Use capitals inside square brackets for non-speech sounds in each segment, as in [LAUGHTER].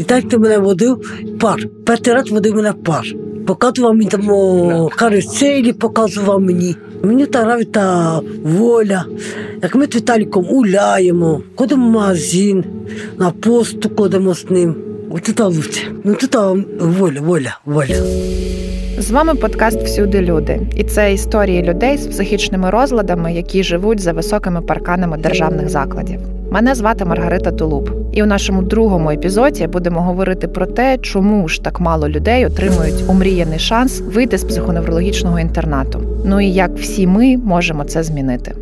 Віталько мене водив пар. Перший раз водив мене пар. Показував мені там каруселі, показував мені. Мені та воля. Як ми з Віталіком гуляємо, ходимо в магазин, на посту ходимо з ним. Оце та лучше. Ну тут воля, воля, воля. З вами подкаст Всюди люди, і це історії людей з психічними розладами, які живуть за високими парканами державних закладів. Мене звати Маргарита Тулуб, і у нашому другому епізоді будемо говорити про те, чому ж так мало людей отримують умріяний шанс вийти з психоневрологічного інтернату. Ну і як всі ми можемо це змінити.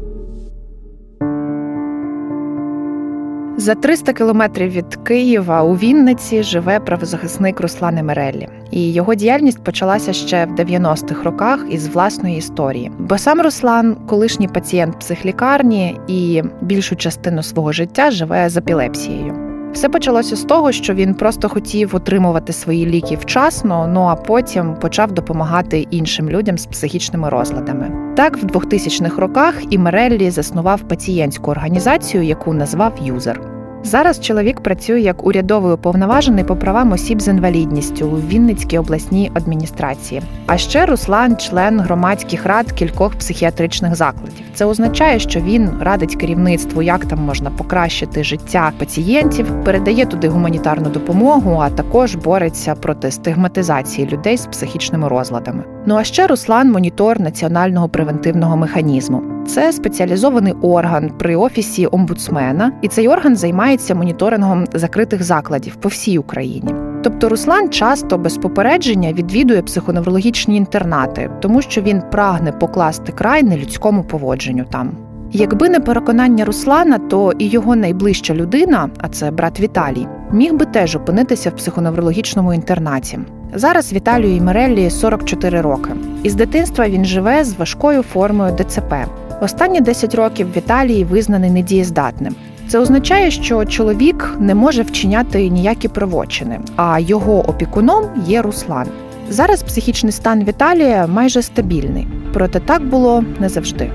За 300 кілометрів від Києва у Вінниці живе правозахисник Руслан Емереллі. і його діяльність почалася ще в 90-х роках із власної історії. Бо сам Руслан, колишній пацієнт психлікарні, і більшу частину свого життя живе з епілепсією. Все почалося з того, що він просто хотів отримувати свої ліки вчасно, ну а потім почав допомагати іншим людям з психічними розладами. Так, в 2000-х роках і Мереллі заснував пацієнтську організацію, яку назвав Юзер. Зараз чоловік працює як урядовий уповноважений по правам осіб з інвалідністю у Вінницькій обласній адміністрації. А ще Руслан, член громадських рад кількох психіатричних закладів. Це означає, що він радить керівництву, як там можна покращити життя пацієнтів, передає туди гуманітарну допомогу, а також бореться проти стигматизації людей з психічними розладами. Ну а ще Руслан монітор національного превентивного механізму. Це спеціалізований орган при офісі омбудсмена, і цей орган займається моніторингом закритих закладів по всій Україні. Тобто Руслан часто без попередження відвідує психоневрологічні інтернати, тому що він прагне покласти край нелюдському поводженню там. Якби не переконання Руслана, то і його найближча людина, а це брат Віталій, міг би теж опинитися в психоневрологічному інтернаті. Зараз Віталію і Миреллі 44 роки, і з дитинства він живе з важкою формою ДЦП. Останні 10 років Віталій визнаний недієздатним. Це означає, що чоловік не може вчиняти ніякі правочини, а його опікуном є Руслан. Зараз психічний стан Віталія майже стабільний, проте так було не завжди.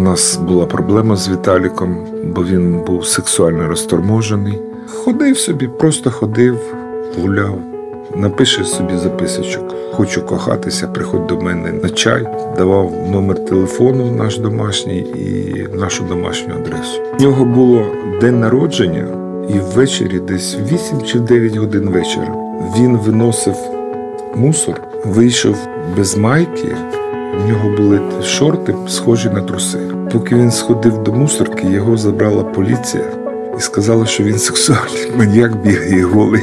Нас була проблема з Віталіком, бо він був сексуально розторможений. Ходив собі, просто ходив, гуляв, напише собі записочок. Хочу кохатися, приходь до мене на чай, давав номер телефону наш домашній і нашу домашню адресу. У нього було день народження, і ввечері, десь 8 чи 9 годин вечора, він виносив мусор, вийшов без майки. У нього були шорти, схожі на труси. Поки він сходив до мусорки, його забрала поліція і сказала, що він сексуальний [LAUGHS] маніяк бігає голий.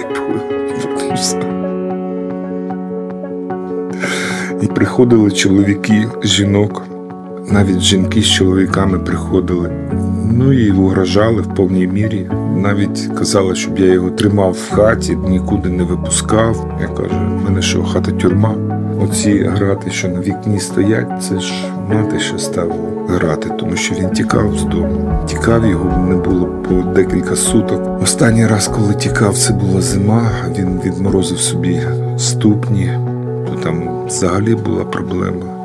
І приходили чоловіки, жінок, навіть жінки з чоловіками приходили. Ну і угрожали в повній мірі. Навіть казали, щоб я його тримав в хаті, нікуди не випускав. Я кажу, в мене що, хата тюрма. Оці грати, що на вікні стоять, це ж мати ще ставила грати, тому що він тікав з дому. Тікав його не було по декілька суток. Останній раз, коли тікав, це була зима. Він відморозив собі ступні, то там взагалі була проблема.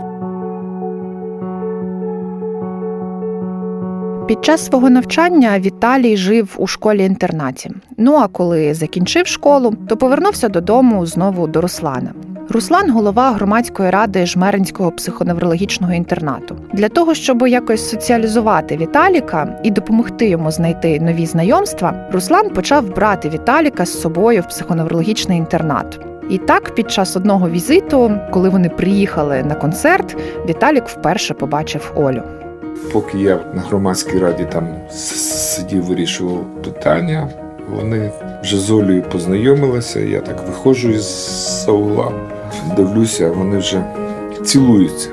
Під час свого навчання Віталій жив у школі-інтернаті. Ну а коли закінчив школу, то повернувся додому знову до Руслана. Руслан голова громадської ради жмеринського психоневрологічного інтернату. Для того, щоб якось соціалізувати Віталіка і допомогти йому знайти нові знайомства, Руслан почав брати Віталіка з собою в психоневрологічний інтернат. І так, під час одного візиту, коли вони приїхали на концерт, Віталік вперше побачив Олю. Поки я на громадській раді там сидів, вирішував питання, вони вже з Олею познайомилися. Я так виходжу із саула, дивлюся, вони вже цілуються.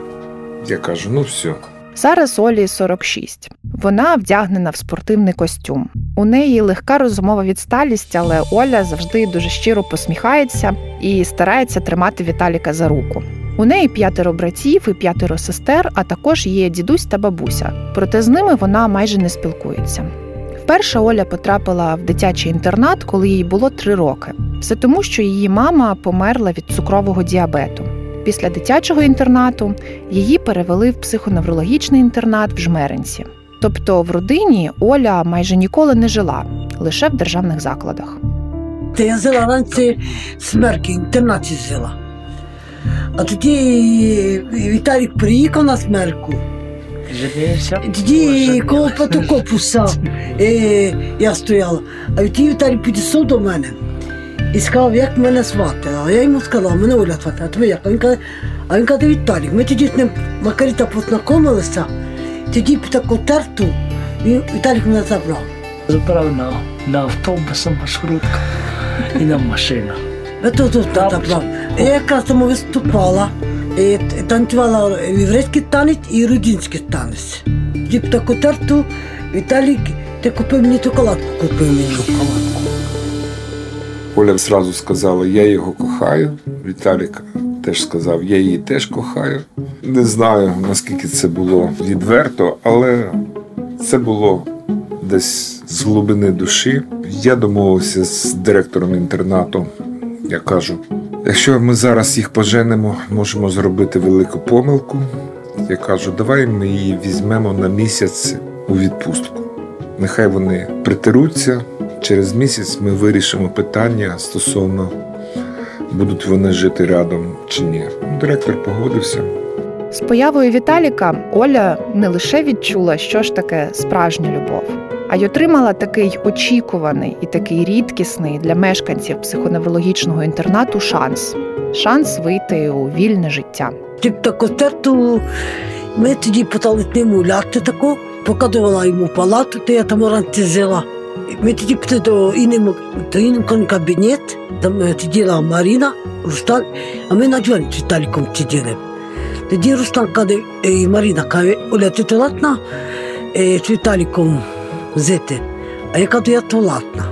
Я кажу, ну все. Зараз Олі 46. Вона вдягнена в спортивний костюм. У неї легка розумова відсталість, але Оля завжди дуже щиро посміхається і старається тримати Віталіка за руку. У неї п'ятеро братів і п'ятеро сестер, а також є дідусь та бабуся. Проте з ними вона майже не спілкується. Вперше Оля потрапила в дитячий інтернат, коли їй було три роки. Все тому, що її мама померла від цукрового діабету. Після дитячого інтернату її перевели в психоневрологічний інтернат в Жмеринці. Тобто в родині Оля майже ніколи не жила, лише в державних закладах. Та я жила раніше смерки, інтернаті жила. А тоді Віталік приїхав на смерку. Тоді коло Патокопуса е, я стояла. А тоді Віталій підійшов до мене і сказав, як мене звати. А я йому сказала, мене Оля звати, а тебе як? А він каже, а він каже, Віталік. Ми тоді з ним Макаріта познайомилися, тоді під таку терту, і Віталік мене забрав. Забрав на, на автобус, маршрутка і на машину. Я тут забрав. Я якраз там виступала, танцювала єврейський танець і грузинський танець. Тоді під таку терту Віталік, ти купив мені шоколадку, купив мені. Шоколадку. Оля зразу сказала, я його кохаю. Віталік теж сказав, я її теж кохаю. Не знаю, наскільки це було відверто, але це було десь з глибини душі. Я домовився з директором інтернату. Я кажу: якщо ми зараз їх поженемо, можемо зробити велику помилку. Я кажу, давай ми її візьмемо на місяць у відпустку. Нехай вони притеруться. Через місяць ми вирішимо питання стосовно будуть вони жити рядом чи ні. Директор погодився. З появою Віталіка Оля не лише відчула, що ж таке справжня любов, а й отримала такий очікуваний і такий рідкісний для мешканців психоневрологічного інтернату шанс шанс вийти у вільне життя. Тип таку терту ми тоді почали з ним гуляти таку, показувала йому палату, де я там раніше жила. Ми тоді пішли до іншого кабінет, там е, сиділа Маріна, Рустан, а ми на дзвоні з сиділи. Тоді Рустан каже, е, Маріна каже, Оля, ти толатна е, з Віталіком жити? А я кажу, я толатна.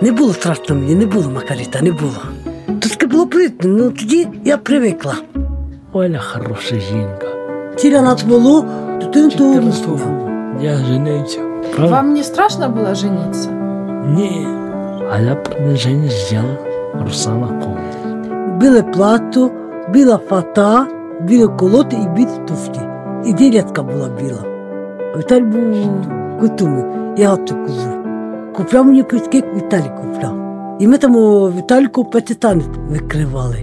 Не було страшно мені, не було Макаріта, не було. То таке було приємно, ну тоді я привикла. Оля хороша жінка. Ціля нас було, дитину того Я женився. Правда? Вам не страшно было жениться? Ні. А я предложение сделал Руслана Кому. Біле плато, біла фата, білі колоти і білі туфлі. І ділятка була біла. А Віталій був готовий, я готу козу. Купляв мені квитки, Віталій купляв. І ми там у Віталіку п'ятитанець викривали.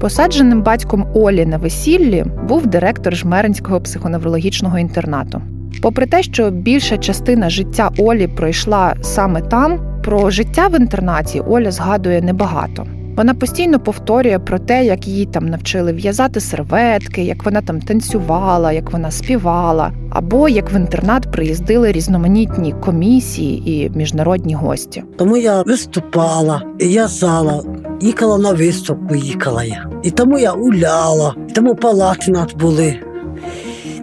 Посадженим батьком Олі на весіллі був директор Жмеринського психоневрологічного інтернату. Попри те, що більша частина життя Олі пройшла саме там, про життя в інтернаті Оля згадує небагато. Вона постійно повторює про те, як її там навчили в'язати серветки, як вона там танцювала, як вона співала, або як в інтернат приїздили різноманітні комісії і міжнародні гості. Тому я виступала, я зала, їхала на виставку, їхала я. І тому я гуляла, і тому палати нас були.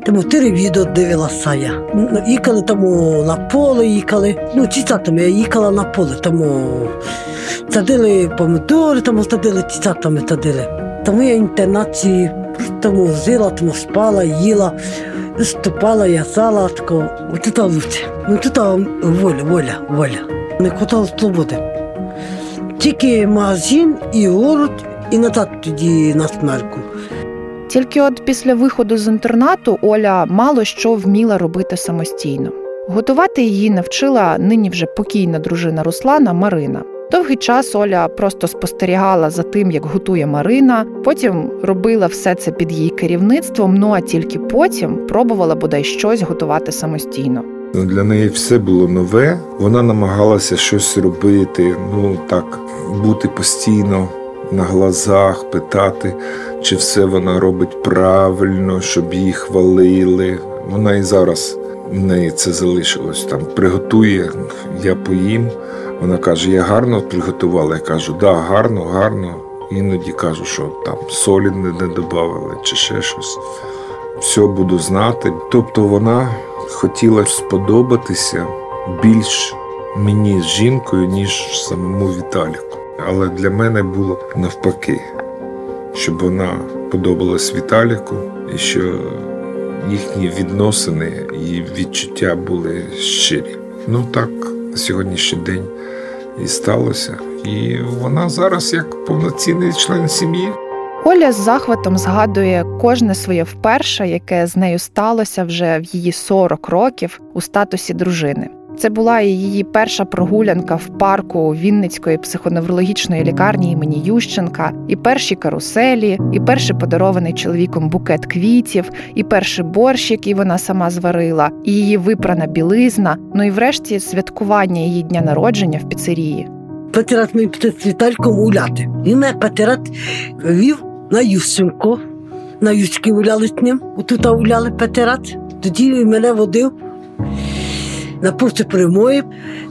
Тому телевізор дивилася я. Їхали тому на поле, їхали. Ну, цицатами я їхала на поле, тому садили помидори, тому садили цицатами садили. Тому я в інтернаті тому жила, тому спала, їла, виступала, я зала, тако, тут лучше. Ну тут воля, воля, воля. Не хватало свободи. Тільки магазин і город, і назад тоді на смерку. Тільки от після виходу з інтернату Оля мало що вміла робити самостійно. Готувати її навчила нині вже покійна дружина Руслана Марина. Довгий час Оля просто спостерігала за тим, як готує Марина, потім робила все це під її керівництвом. Ну а тільки потім пробувала бодай щось готувати самостійно. Ну, Для неї все було нове. Вона намагалася щось робити, ну так, бути постійно на глазах, питати, чи все вона робить правильно, щоб її хвалили. Вона і зараз в неї це залишилось. Там приготує, я поїм. Вона каже: Я гарно приготувала. Я кажу, да, гарно, гарно. Іноді кажу, що там солі не, додавали чи ще щось. Все буду знати. Тобто вона хотіла сподобатися більш мені з жінкою, ніж самому Віталіку. Але для мене було навпаки, щоб вона подобалась Віталіку, і що їхні відносини і відчуття були щирі. Ну так, на сьогоднішній день і сталося. І вона зараз як повноцінний член сім'ї. Оля з захватом згадує кожне своє вперше, яке з нею сталося вже в її 40 років у статусі дружини. Це була і її перша прогулянка в парку Вінницької психоневрологічної лікарні імені Ющенка, і перші каруселі, і перший подарований чоловіком букет квітів, і перший борщ, який вона сама зварила, і її випрана білизна. Ну і врешті святкування її дня народження в піцерії. Патерат ми піти з Вітальком гуляти. Він мене патерат вів на Ющенко. На Ющки гуляли з ним. Отут гуляли патерат. Тоді мене водив на просто прямої.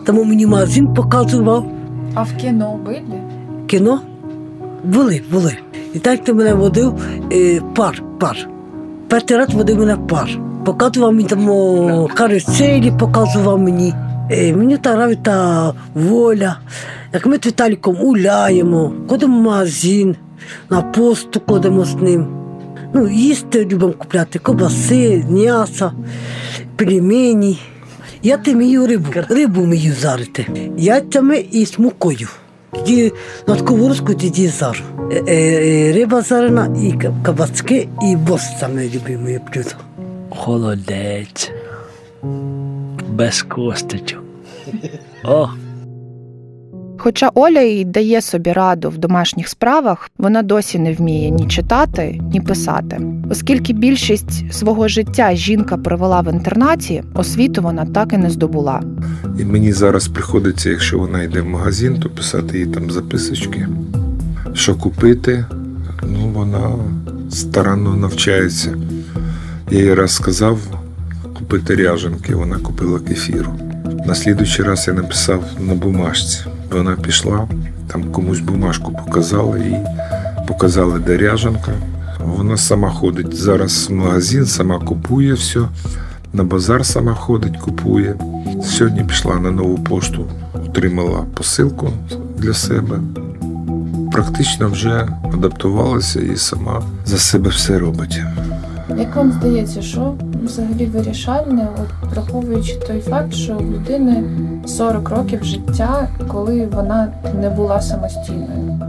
Там мені магазин показував. А в кіно были? Кіно. Були, були. І так ти мене водив е, пар, пар. Патерат водив мене пар. Показував мені там каруселі, показував мені. Е, мені та грав та воля. Як ми з Віталіком гуляємо, ходимо в магазин, на посту ходимо з ним. Ну, їсти любимо купляти, ковбаси, м'ясо, пельмені. Я ти мію рибу, рибу мію жарити. Яйцями і з мукою. На сковородку тоді зару. Е, е, е, риба зарена, і кабацьки і борщ саме любиме блюдо. Холодець. Без косточок. О, Хоча Оля й дає собі раду в домашніх справах, вона досі не вміє ні читати, ні писати. Оскільки більшість свого життя жінка провела в інтернаті, освіту вона так і не здобула. І мені зараз приходиться, якщо вона йде в магазин, то писати їй там записочки, що купити. Ну, вона старанно навчається. Я їй раз сказав купити ряженки, вона купила кефіру. На слідуючий раз я написав на бумажці. Вона пішла, там комусь бумажку показала і показали, де ряженка. Вона сама ходить зараз в магазин, сама купує все, на базар сама ходить, купує. Сьогодні пішла на нову пошту, отримала посилку для себе. Практично вже адаптувалася і сама за себе все робить. Як вам здається, що взагалі вирішальне, от враховуючи той факт, що в людини 40 років життя, коли вона не була самостійною?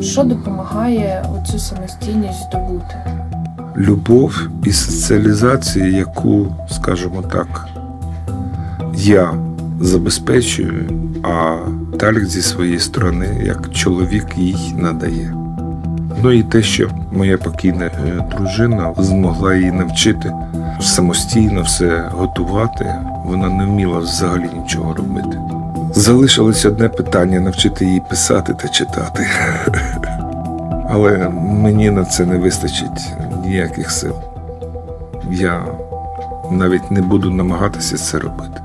Що допомагає оцю самостійність здобути? Любов і соціалізація, яку, скажімо так, я забезпечую, а Талік зі своєї сторони, як чоловік, їй надає. Ну і те, що моя покійна е, дружина змогла її навчити самостійно все готувати, вона не вміла взагалі нічого робити. Залишилось одне питання навчити її писати та читати. [LAUGHS] Але мені на це не вистачить ніяких сил. Я навіть не буду намагатися це робити.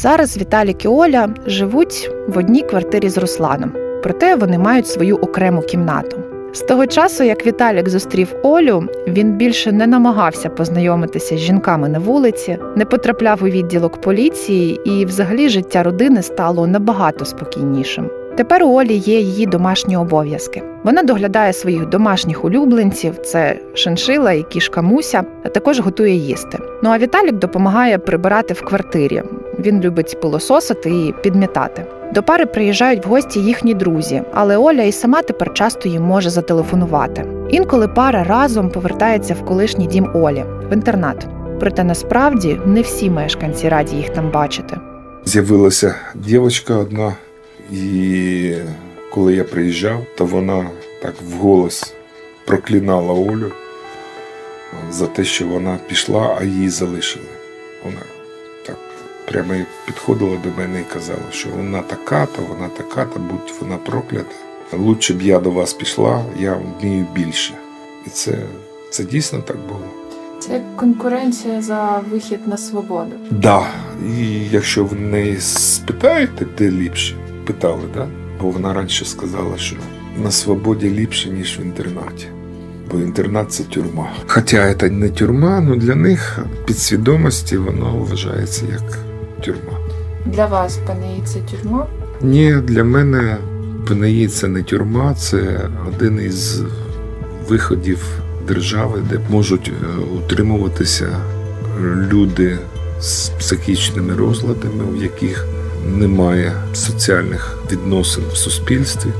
Зараз Віталік і Оля живуть в одній квартирі з Русланом, проте вони мають свою окрему кімнату. З того часу, як Віталік зустрів Олю, він більше не намагався познайомитися з жінками на вулиці, не потрапляв у відділок поліції, і взагалі життя родини стало набагато спокійнішим. Тепер у Олі є її домашні обов'язки. Вона доглядає своїх домашніх улюбленців, це шиншила і кішка Муся, а також готує їсти. Ну а Віталік допомагає прибирати в квартирі. Він любить пилососити і підмітати. До пари приїжджають в гості їхні друзі, але Оля і сама тепер часто їм може зателефонувати. Інколи пара разом повертається в колишній дім Олі в інтернат. Проте насправді не всі мешканці раді їх там бачити. З'явилася дівчинка одна, і коли я приїжджав, то вона так вголос проклинала Олю за те, що вона пішла, а її залишили. Вона так прямо підходила до мене і казала, що вона така, то вона така, то будь вона проклята. Лучше б я до вас пішла, я вмію більше. І це, це дійсно так було. Це як конкуренція за вихід на свободу. Да. І якщо ви неї спитаєте, де ліпше, питали, да? бо вона раніше сказала, що на свободі ліпше, ніж в інтернаті. Бо інтернат це тюрма. Хоча це не тюрма, але для них підсвідомості воно вважається як тюрма. Для вас, пане, це тюрма? Ні, для мене ПНІ це не тюрма, це один із виходів держави, де можуть е, утримуватися люди з психічними розладами, у яких немає соціальних відносин в суспільстві,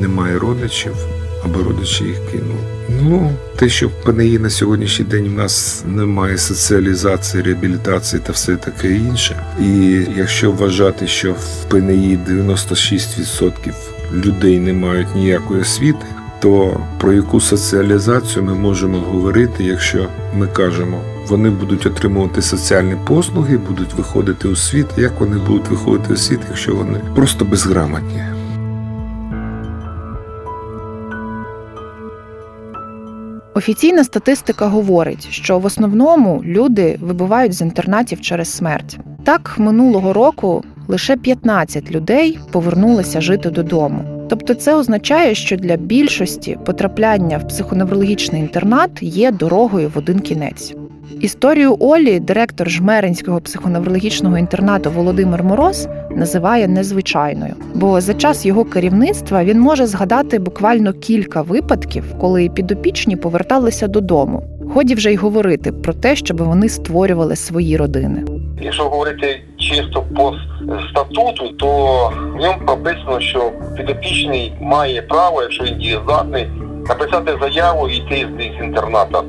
немає родичів або родичі їх кинули. Ну, те, що в ПНІ на сьогоднішній день в нас немає соціалізації, реабілітації та все таке інше. І якщо вважати, що в ПНІ 96% людей не мають ніякої освіти, то про яку соціалізацію ми можемо говорити, якщо ми кажемо, вони будуть отримувати соціальні послуги, будуть виходити у світ. Як вони будуть виходити у світ, якщо вони просто безграмотні? Офіційна статистика говорить, що в основному люди вибувають з інтернатів через смерть. Так, минулого року лише 15 людей повернулися жити додому. Тобто, це означає, що для більшості потрапляння в психоневрологічний інтернат є дорогою в один кінець. Історію Олі, директор жмеринського психоневрологічного інтернату Володимир Мороз, називає незвичайною, бо за час його керівництва він може згадати буквально кілька випадків, коли підопічні поверталися додому. Годі вже й говорити про те, щоб вони створювали свої родини. Якщо говорити чисто по статуту, то в ньому прописано, що підопічний має право, якщо він дієздатний, написати заяву і йти з інтерната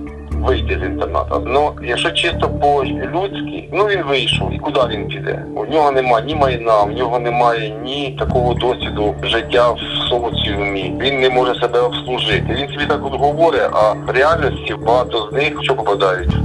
вийти з інтернату. Ну, якщо чисто по людськи, ну він вийшов і куди він піде? У нього немає ні майна, у нього немає ні такого досвіду життя в соціумі. Він не може себе обслужити. Він собі так от говорить, а в реальності багато з них що попадають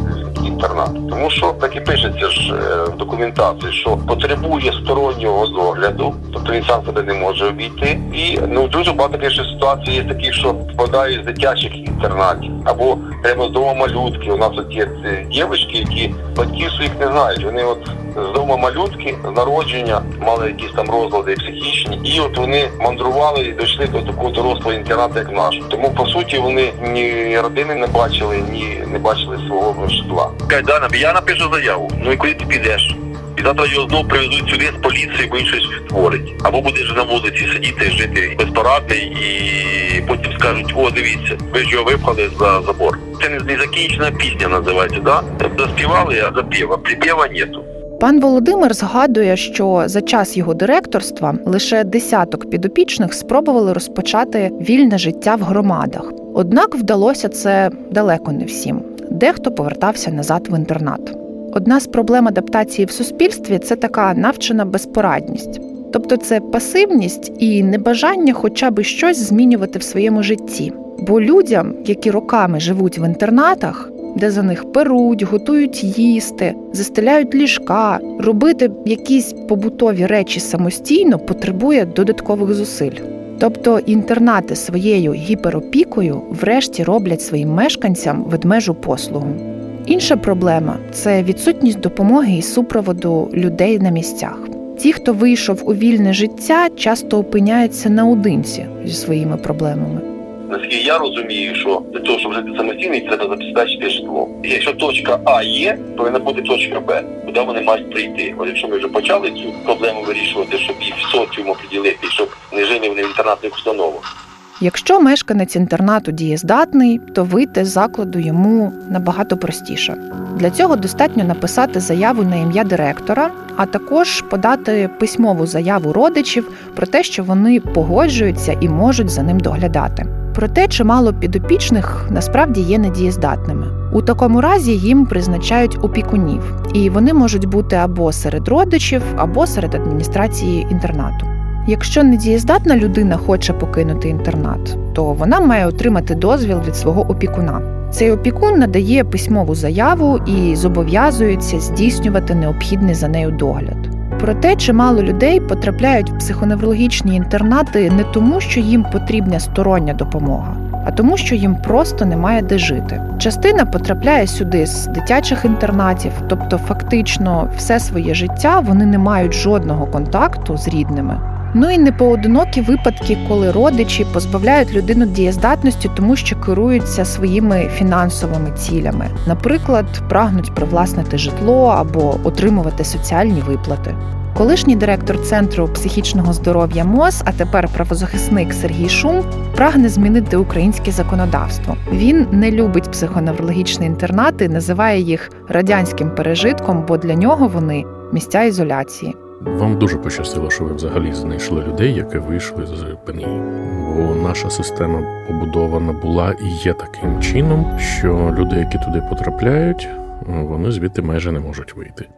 інтернат. Тому що так і пишеться ж е, в документації, що потребує стороннього догляду, тобто він сам себе не може обійти. І ну дуже багато більше ситуацій є такі, що попадають з дитячих інтернатів або прямо з дому малютки. У нас от є дівчатки, які батьків своїх не знають. Вони от з дому малютки з народження мали якісь там розлади психічні, і от вони мандрували і дійшли до такого дорослого інтернату, як наш. Тому по суті вони ні родини не бачили, ні не бачили свого житла. Кайдана, я напишу заяву. Ну і куди ти підеш? І завтра його знову привезуть сюди з поліції, бо він щось творить. Або будеш на вулиці сидіти, жити безпорадний, і потім скажуть, о, дивіться, ви ж його випхали за забор. Це не закінчена пісня називається, да? Заспівали, а запіва. Припєва нету. Пан Володимир згадує, що за час його директорства лише десяток підопічних спробували розпочати вільне життя в громадах. Однак вдалося це далеко не всім. Дехто повертався назад в інтернат. Одна з проблем адаптації в суспільстві це така навчена безпорадність, тобто це пасивність і небажання хоча б щось змінювати в своєму житті. Бо людям, які роками живуть в інтернатах, де за них перуть, готують їсти, застеляють ліжка, робити якісь побутові речі самостійно потребує додаткових зусиль. Тобто інтернати своєю гіперопікою врешті роблять своїм мешканцям ведмежу послугу. Інша проблема це відсутність допомоги і супроводу людей на місцях. Ті, хто вийшов у вільне життя, часто опиняються наодинці зі своїми проблемами. Наскільки я розумію, що для того, щоб жити самостійно, треба забезпечити житло. І якщо точка А є, повинна бути точка Б, куди вони мають прийти. От якщо ми вже почали цю проблему вирішувати, щоб їх соціум приділити, щоб не жили вони в інтернатних установах. Якщо мешканець інтернату дієздатний, то вийти з закладу йому набагато простіше. Для цього достатньо написати заяву на ім'я директора, а також подати письмову заяву родичів про те, що вони погоджуються і можуть за ним доглядати. Проте чимало підопічних насправді є недієздатними. У такому разі їм призначають опікунів, і вони можуть бути або серед родичів, або серед адміністрації інтернату. Якщо недієздатна людина хоче покинути інтернат, то вона має отримати дозвіл від свого опікуна. Цей опікун надає письмову заяву і зобов'язується здійснювати необхідний за нею догляд. Проте чимало людей потрапляють в психоневрологічні інтернати не тому, що їм потрібна стороння допомога, а тому, що їм просто немає де жити. Частина потрапляє сюди з дитячих інтернатів, тобто фактично все своє життя вони не мають жодного контакту з рідними. Ну і непоодинокі випадки, коли родичі позбавляють людину дієздатності, тому що керуються своїми фінансовими цілями, наприклад, прагнуть привласнити житло або отримувати соціальні виплати. Колишній директор центру психічного здоров'я МОЗ, а тепер правозахисник Сергій Шум, прагне змінити українське законодавство. Він не любить психоневрологічні інтернати, називає їх радянським пережитком, бо для нього вони місця ізоляції. Вам дуже пощастило, що ви взагалі знайшли людей, які вийшли з ПНІ. Бо наша система побудована була і є таким чином, що люди, які туди потрапляють, вони звідти майже не можуть вийти.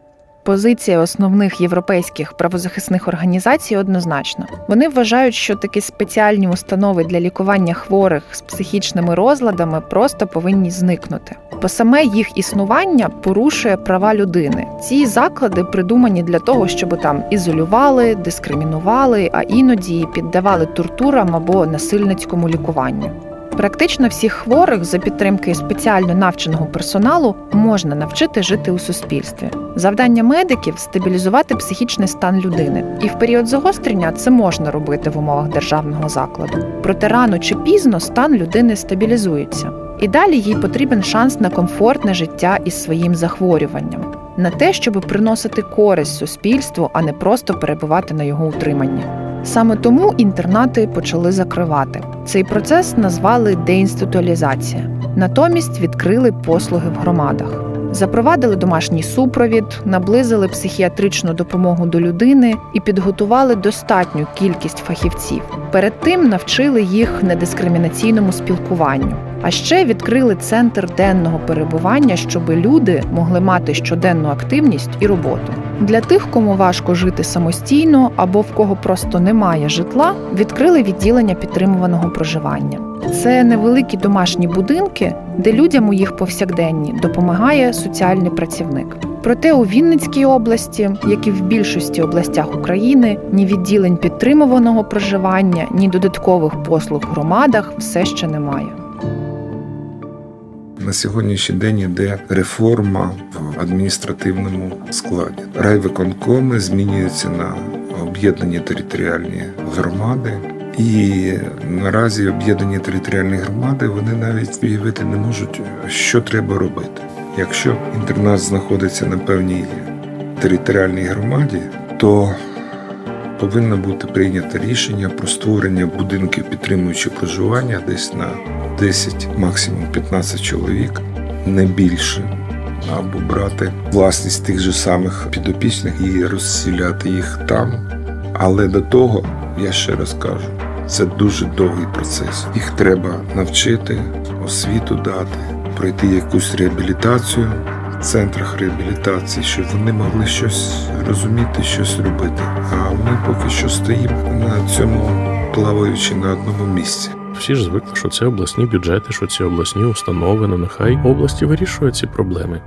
Позиція основних європейських правозахисних організацій однозначна. Вони вважають, що такі спеціальні установи для лікування хворих з психічними розладами просто повинні зникнути. Бо саме їх існування порушує права людини. Ці заклади придумані для того, щоб там ізолювали, дискримінували, а іноді піддавали тортурам або насильницькому лікуванню. Практично всіх хворих за підтримки спеціально навченого персоналу можна навчити жити у суспільстві. Завдання медиків стабілізувати психічний стан людини, і в період загострення це можна робити в умовах державного закладу. Проте рано чи пізно стан людини стабілізується, і далі їй потрібен шанс на комфортне життя із своїм захворюванням, на те, щоб приносити користь суспільству, а не просто перебувати на його утриманні. Саме тому інтернати почали закривати. Цей процес назвали деінституалізація. Натомість відкрили послуги в громадах. Запровадили домашній супровід, наблизили психіатричну допомогу до людини і підготували достатню кількість фахівців. Перед тим навчили їх недискримінаційному спілкуванню. А ще відкрили центр денного перебування, щоб люди могли мати щоденну активність і роботу. Для тих, кому важко жити самостійно або в кого просто немає житла, відкрили відділення підтримуваного проживання. Це невеликі домашні будинки, де людям у їх повсякденні допомагає соціальний працівник. Проте у Вінницькій області, як і в більшості областях України, ні відділень підтримуваного проживання, ні додаткових послуг в громадах все ще немає. На сьогоднішній день йде реформа в адміністративному складі. Райвиконкоми змінюються на об'єднані територіальні громади. І наразі об'єднані територіальні громади вони навіть уявити не можуть, що треба робити. Якщо інтернат знаходиться на певній територіальній громаді, то повинно бути прийнято рішення про створення будинків підтримуючого проживання десь на 10, максимум 15 чоловік, не більше. Або брати власність тих же самих підопічних і розсіляти їх там. Але до того, я ще раз кажу, це дуже довгий процес. Їх треба навчити, освіту дати, пройти якусь реабілітацію в центрах реабілітації, щоб вони могли щось розуміти, щось робити. А ми поки що стоїмо на цьому плаваючи на одному місці. Всі ж звикли, що це обласні бюджети, що ці обласні установи, ну нехай області вирішують ці проблеми.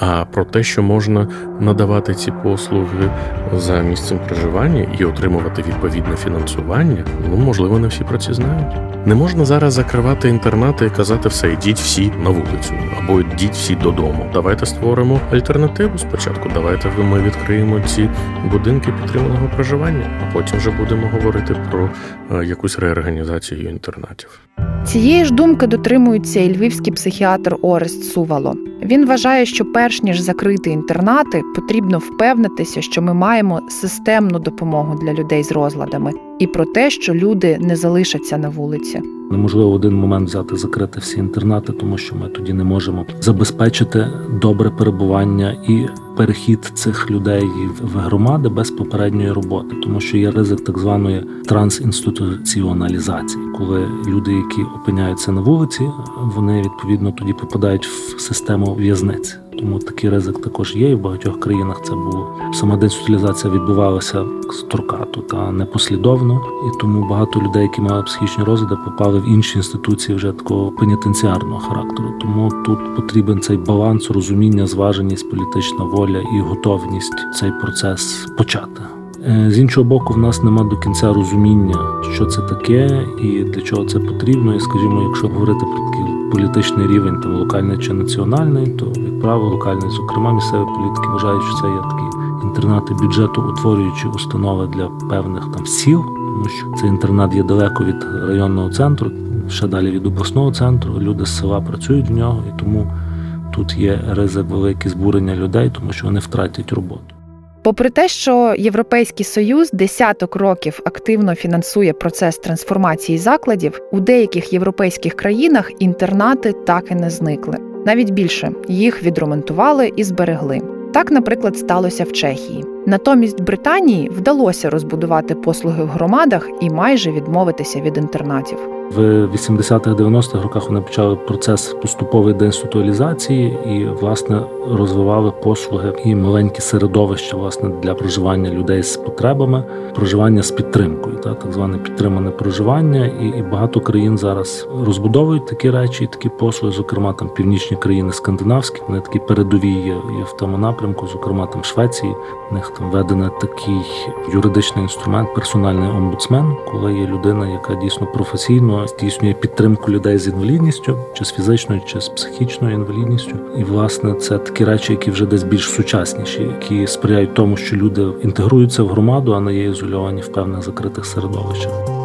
А про те, що можна надавати ці послуги за місцем проживання і отримувати відповідне фінансування, ну можливо, не всі про це знають. Не можна зараз закривати інтернати і казати все, йдіть всі на вулицю або йдіть всі додому. Давайте створимо альтернативу спочатку. Давайте ми відкриємо ці будинки підтриманого проживання, а потім вже будемо говорити про е, якусь реорганізацію інтернатів. Цієї ж думки дотримується і львівський психіатр Орест Сувало. Він вважає, що перш ніж закрити інтернати, потрібно впевнитися, що ми маємо системну допомогу для людей з розладами, і про те, що люди не залишаться на вулиці. Неможливо в один момент взяти закрити всі інтернати, тому що ми тоді не можемо забезпечити добре перебування і перехід цих людей в громади без попередньої роботи, тому що є ризик так званої трансінституціоналізації, коли люди, які опиняються на вулиці, вони відповідно тоді попадають в систему в'язниць. Тому такий ризик також є, і в багатьох країнах це було. Сама децентралізація відбувалася з торкату та непослідовно, і тому багато людей, які мали психічні розлади, попали в інші інституції вже такого пенітенціарного характеру. Тому тут потрібен цей баланс, розуміння, зваженість, політична воля і готовність цей процес почати. Е, з іншого боку, в нас нема до кінця розуміння, що це таке і для чого це потрібно. І скажімо, якщо говорити про такий політичний рівень, там локальний чи національний, то як правило, локальний, зокрема, місцеві політики вважають, що це є такі інтернати бюджету, утворюючи установи для певних там сіл, тому що цей інтернат є далеко від районного центру, ще далі від обласного центру. Люди з села працюють в нього, і тому тут є ризик велике збурення людей, тому що вони втратять роботу. Попри те, що Європейський союз десяток років активно фінансує процес трансформації закладів, у деяких європейських країнах інтернати так і не зникли. Навіть більше їх відремонтували і зберегли. Так, наприклад, сталося в Чехії. Натомість Британії вдалося розбудувати послуги в громадах і майже відмовитися від інтернатів. В 80-х-90-х роках вони почали процес поступової деінституалізації і власне розвивали послуги і маленькі середовища власне для проживання людей з потребами, проживання з підтримкою, та так зване підтримане проживання. І, і багато країн зараз розбудовують такі речі, і такі послуги, зокрема там північні країни скандинавські, вони такі передові є, є в тому напрямку, зокрема там Швеції. В них там введений такий юридичний інструмент, персональний омбудсмен, коли є людина, яка дійсно професійно здійснює підтримку людей з інвалідністю, чи з фізичною, чи з психічною інвалідністю. І власне це такі речі, які вже десь більш сучасніші, які сприяють тому, що люди інтегруються в громаду, а не є ізольовані в певних закритих середовищах.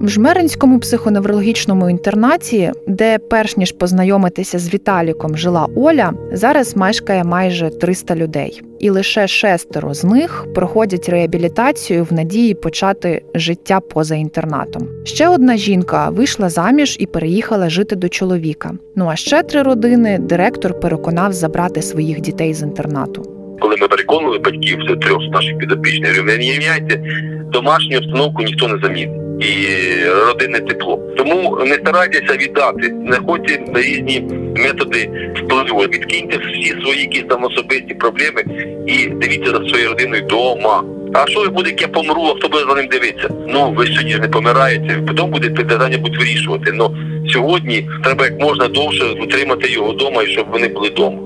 В Жмеринському психоневрологічному інтернаті, де перш ніж познайомитися з Віталіком жила Оля, зараз мешкає майже 300 людей, і лише шестеро з них проходять реабілітацію в надії почати життя поза інтернатом. Ще одна жінка вийшла заміж і переїхала жити до чоловіка. Ну а ще три родини директор переконав забрати своїх дітей з інтернату. Коли ми переконували батьків трьох наших підопічних, не домашню обстановку ніхто не замінить. І родинне тепло. Тому не старайтеся віддати, знаходьте різні методи впливу. Відкиньте всі свої якісь там особисті проблеми і дивіться за своєю родиною вдома. А що буде, як я помру, а хто буде за ним дивитися? Ну ви сьогодні ж не помираєте, потім буде питання будуть вирішувати. Но сьогодні треба як можна довше утримати його вдома і щоб вони були вдома.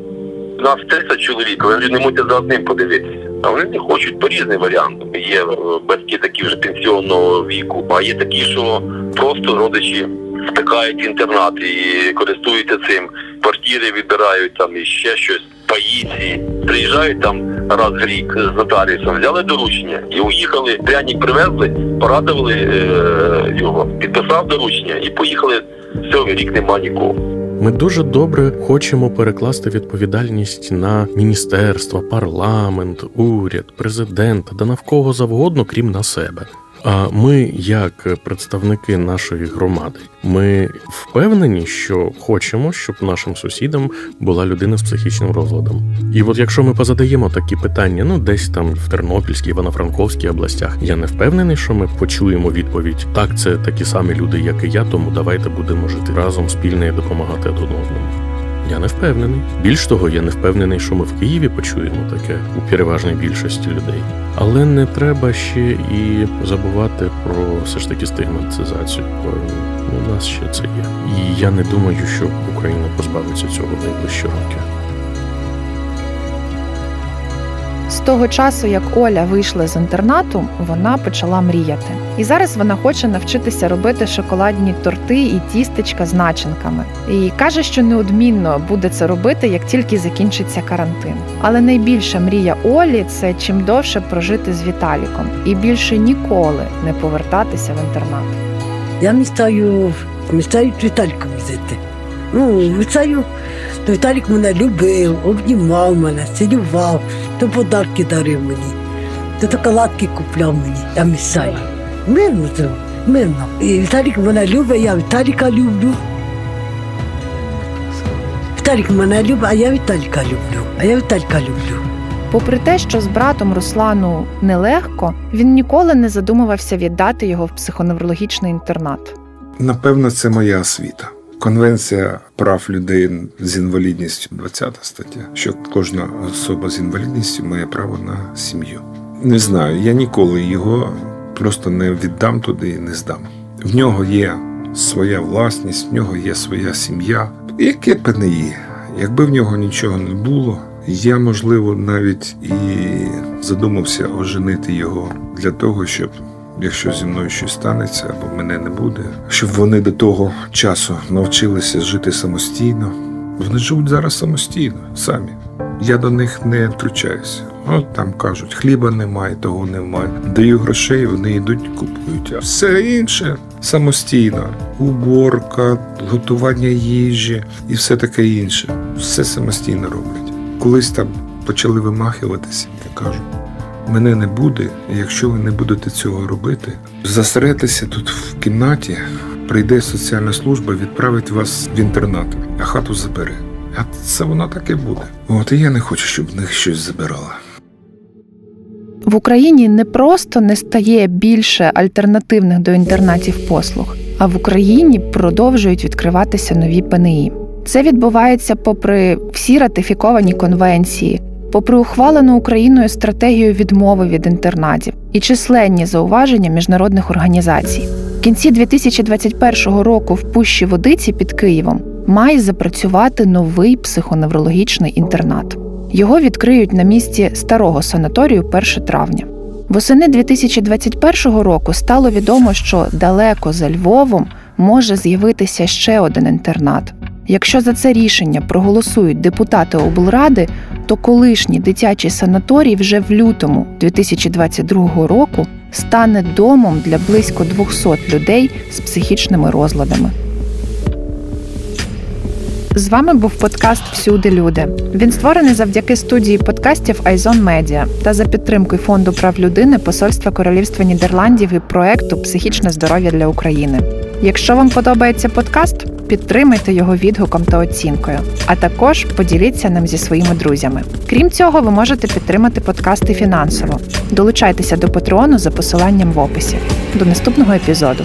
У нас 30 чоловік, ви не можете за одним подивитися. А вони не хочуть по різним варіантам. Є батьки такі вже пенсіонного віку, а є такі, що просто родичі втикають інтернат і користуються цим. Квартири відбирають там і ще щось. Паїці приїжджають там раз в рік з нотаріусом, взяли доручення і уїхали. Пряник привезли, порадували е- його, підписав доручення і поїхали. Все, рік нема нікого. Ми дуже добре хочемо перекласти відповідальність на міністерства, парламент, уряд, президента да навкого завгодно, крім на себе. А ми, як представники нашої громади, ми впевнені, що хочемо, щоб нашим сусідам була людина з психічним розладом. І от якщо ми позадаємо такі питання, ну десь там в Тернопільській, Івано-Франковській областях, я не впевнений, що ми почуємо відповідь: так, це такі самі люди, як і я, тому давайте будемо жити разом спільно і допомагати один одному. Я не впевнений. Більш того, я не впевнений, що ми в Києві почуємо таке у переважній більшості людей. Але не треба ще і забувати про все ж таки стигматизацію. У нас ще це є. І я не думаю, що Україна позбавиться цього найближчі роки. З того часу, як Оля вийшла з інтернату, вона почала мріяти. І зараз вона хоче навчитися робити шоколадні торти і тістечка з начинками. І каже, що неодмінно буде це робити, як тільки закінчиться карантин. Але найбільша мрія Олі це чим довше прожити з Віталіком і більше ніколи не повертатися в інтернат. Я містаю, з Віталіком жити. Ну, містаю, то Віталік мене любив, обнімав мене, цілював, то подарки дарив мені, то шоколадки купляв мені, я місцаю. Мирно це, мирно. І Віталік мене любить, я Віталіка люблю. Віталік мене любить, а я Віталіка люблю. А я Віталіка люблю. Попри те, що з братом Руслану нелегко, він ніколи не задумувався віддати його в психоневрологічний інтернат. Напевно, це моя освіта. Конвенція прав людей з інвалідністю, 20 стаття, що кожна особа з інвалідністю має право на сім'ю. Не знаю, я ніколи його просто не віддам туди і не здам. В нього є своя власність, в нього є своя сім'я. Яке є, якби в нього нічого не було, я, можливо, навіть і задумався оженити його для того, щоб якщо зі мною щось станеться або мене не буде, щоб вони до того часу навчилися жити самостійно. Вони живуть зараз самостійно, самі. Я до них не втручаюся. От там кажуть, хліба немає, того немає. Даю грошей, вони йдуть, купують. А все інше самостійно. Уборка, готування їжі і все таке інше. Все самостійно роблять. Колись там почали вимахуватися, я кажу. Мене не буде, якщо ви не будете цього робити, засеретеся тут в кімнаті, прийде соціальна служба, відправить вас в інтернат, а хату забере. А це воно так і буде. От і я не хочу, щоб в них щось забирало. В Україні не просто не стає більше альтернативних до інтернатів послуг, а в Україні продовжують відкриватися нові ПНІ. Це відбувається попри всі ратифіковані конвенції, попри ухвалену Україною стратегію відмови від інтернатів і численні зауваження міжнародних організацій. В кінці 2021 року в Пущі Водиці під Києвом має запрацювати новий психоневрологічний інтернат. Його відкриють на місці старого санаторію 1 травня. Восени 2021 року стало відомо, що далеко за Львовом може з'явитися ще один інтернат. Якщо за це рішення проголосують депутати облради, то колишній дитячий санаторій вже в лютому 2022 року стане домом для близько 200 людей з психічними розладами. З вами був подкаст Всюди люди. Він створений завдяки студії подкастів Айзон Медіа та за підтримкою фонду прав людини Посольства Королівства Нідерландів і проекту Психічне здоров'я для України. Якщо вам подобається подкаст, підтримайте його відгуком та оцінкою, а також поділіться ним зі своїми друзями. Крім цього, ви можете підтримати подкасти фінансово. Долучайтеся до Патреону за посиланням в описі. До наступного епізоду.